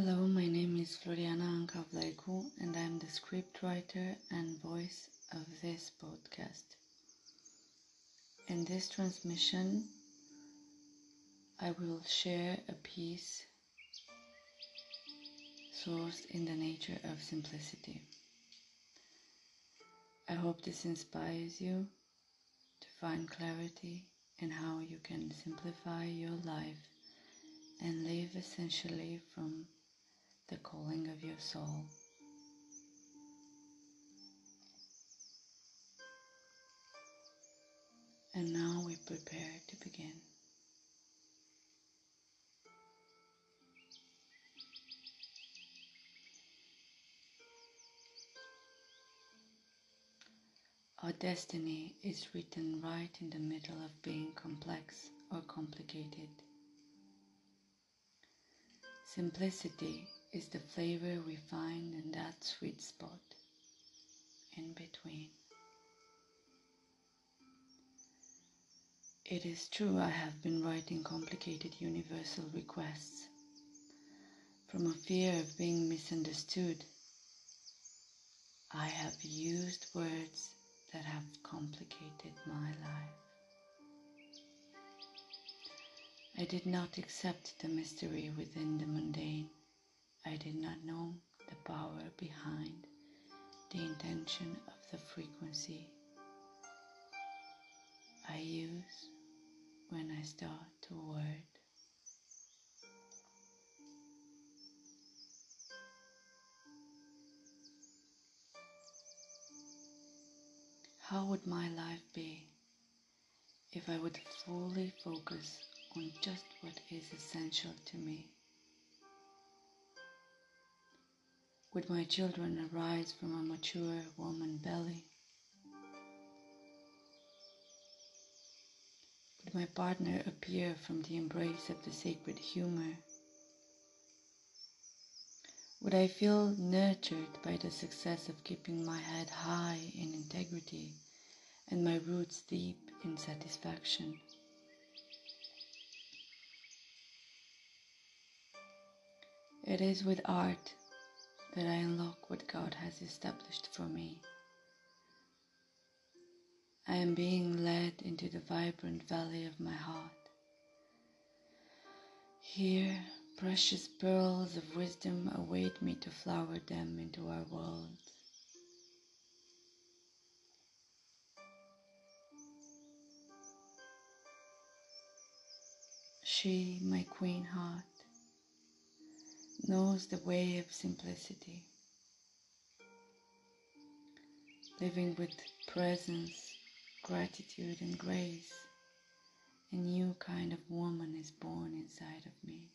Hello, my name is Floriana Ancavlaicu, and I'm the scriptwriter and voice of this podcast. In this transmission, I will share a piece sourced in the nature of simplicity. I hope this inspires you to find clarity in how you can simplify your life and live essentially from the calling of your soul. And now we prepare to begin. Our destiny is written right in the middle of being complex or complicated. Simplicity is the flavor we find in that sweet spot in between. It is true I have been writing complicated universal requests from a fear of being misunderstood. I have used words that have complicated my life. I did not accept the mystery within the mundane. I did not know the power behind the intention of the frequency I use when I start to word. How would my life be if I would fully focus on just what is essential to me. Would my children arise from a mature woman belly? Would my partner appear from the embrace of the sacred humor? Would I feel nurtured by the success of keeping my head high in integrity and my roots deep in satisfaction? It is with art that I unlock what God has established for me. I am being led into the vibrant valley of my heart. Here, precious pearls of wisdom await me to flower them into our world. She, my queen heart, knows the way of simplicity, living with presence, gratitude, and grace. A new kind of woman is born inside of me.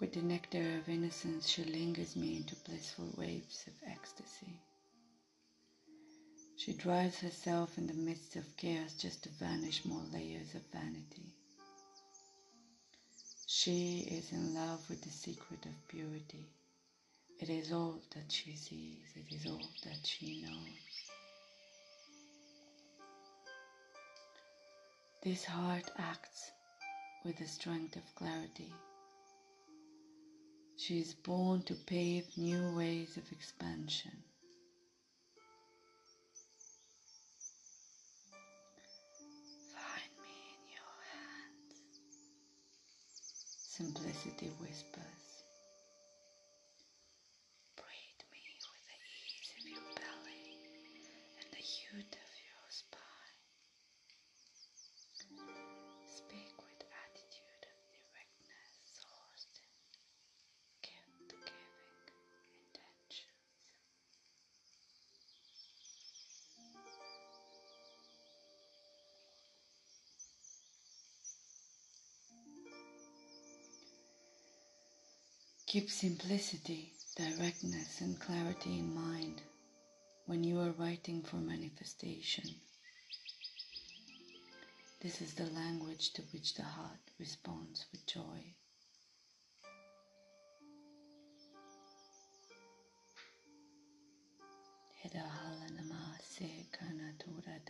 With the nectar of innocence, she lingers me into blissful waves of ecstasy. She drives herself in the midst of chaos just to vanish more layers of vanity. She is in love with the secret of purity. It is all that she sees, it is all that she knows. This heart acts with the strength of clarity. She is born to pave new ways of expansion. Simplicity whispers. Keep simplicity, directness, and clarity in mind when you are writing for manifestation. This is the language to which the heart responds with joy. Hidahala namase kanatura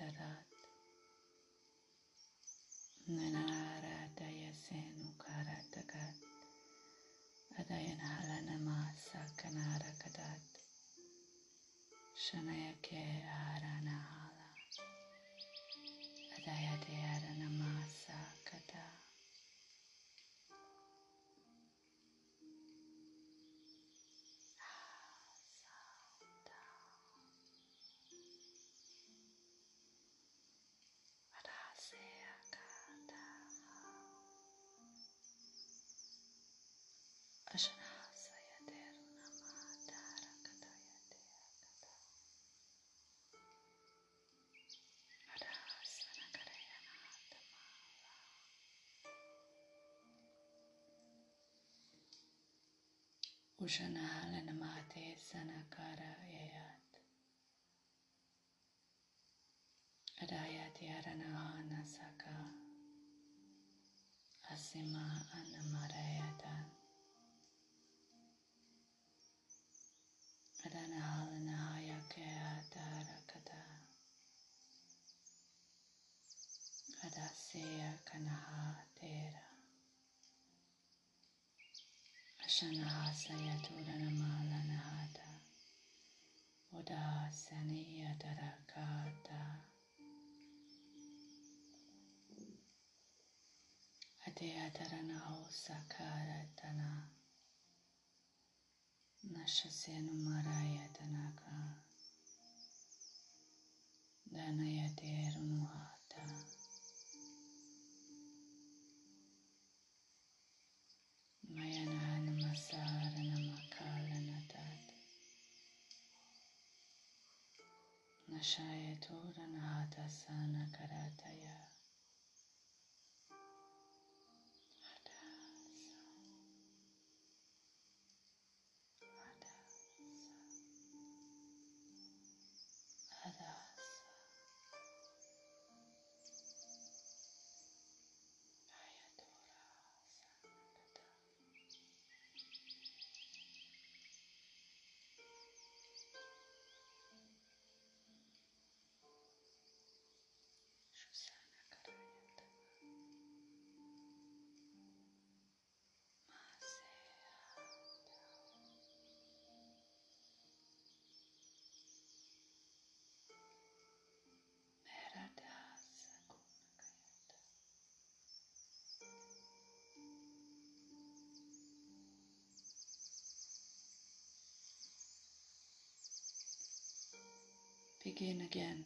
kanara kadat. Shanaya ke harana. उशनालनमाते सनकारययात् अदायाति अरनहानसका Asima अनमरयता अदनहालनहायकयातारकता अदस्येयकनहा तेरा Shanasayaturanamalanahata Udasaniyadaragata Adeyadaranaho Sakaratana Nashasenumarayadanaga Danayaderunuhata Nashaya Tora Nahata Sana Karataya Begin again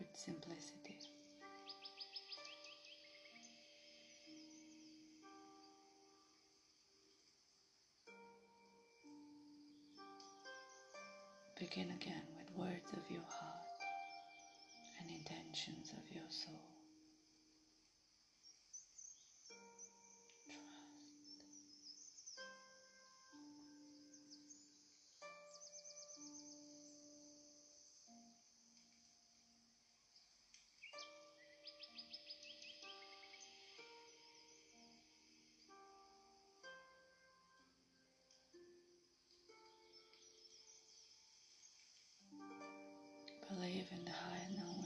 with simplicity. Begin again with words of your heart and intentions of your soul. In the higher knowing.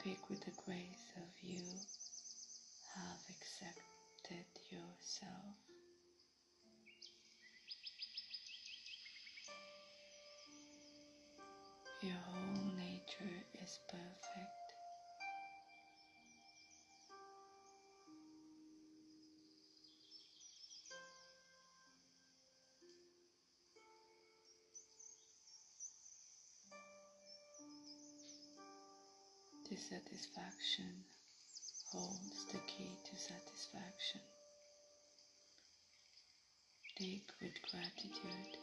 Speak with the grace of you have accepted yourself. Your whole nature is perfect. Dissatisfaction holds the key to satisfaction. Dig with gratitude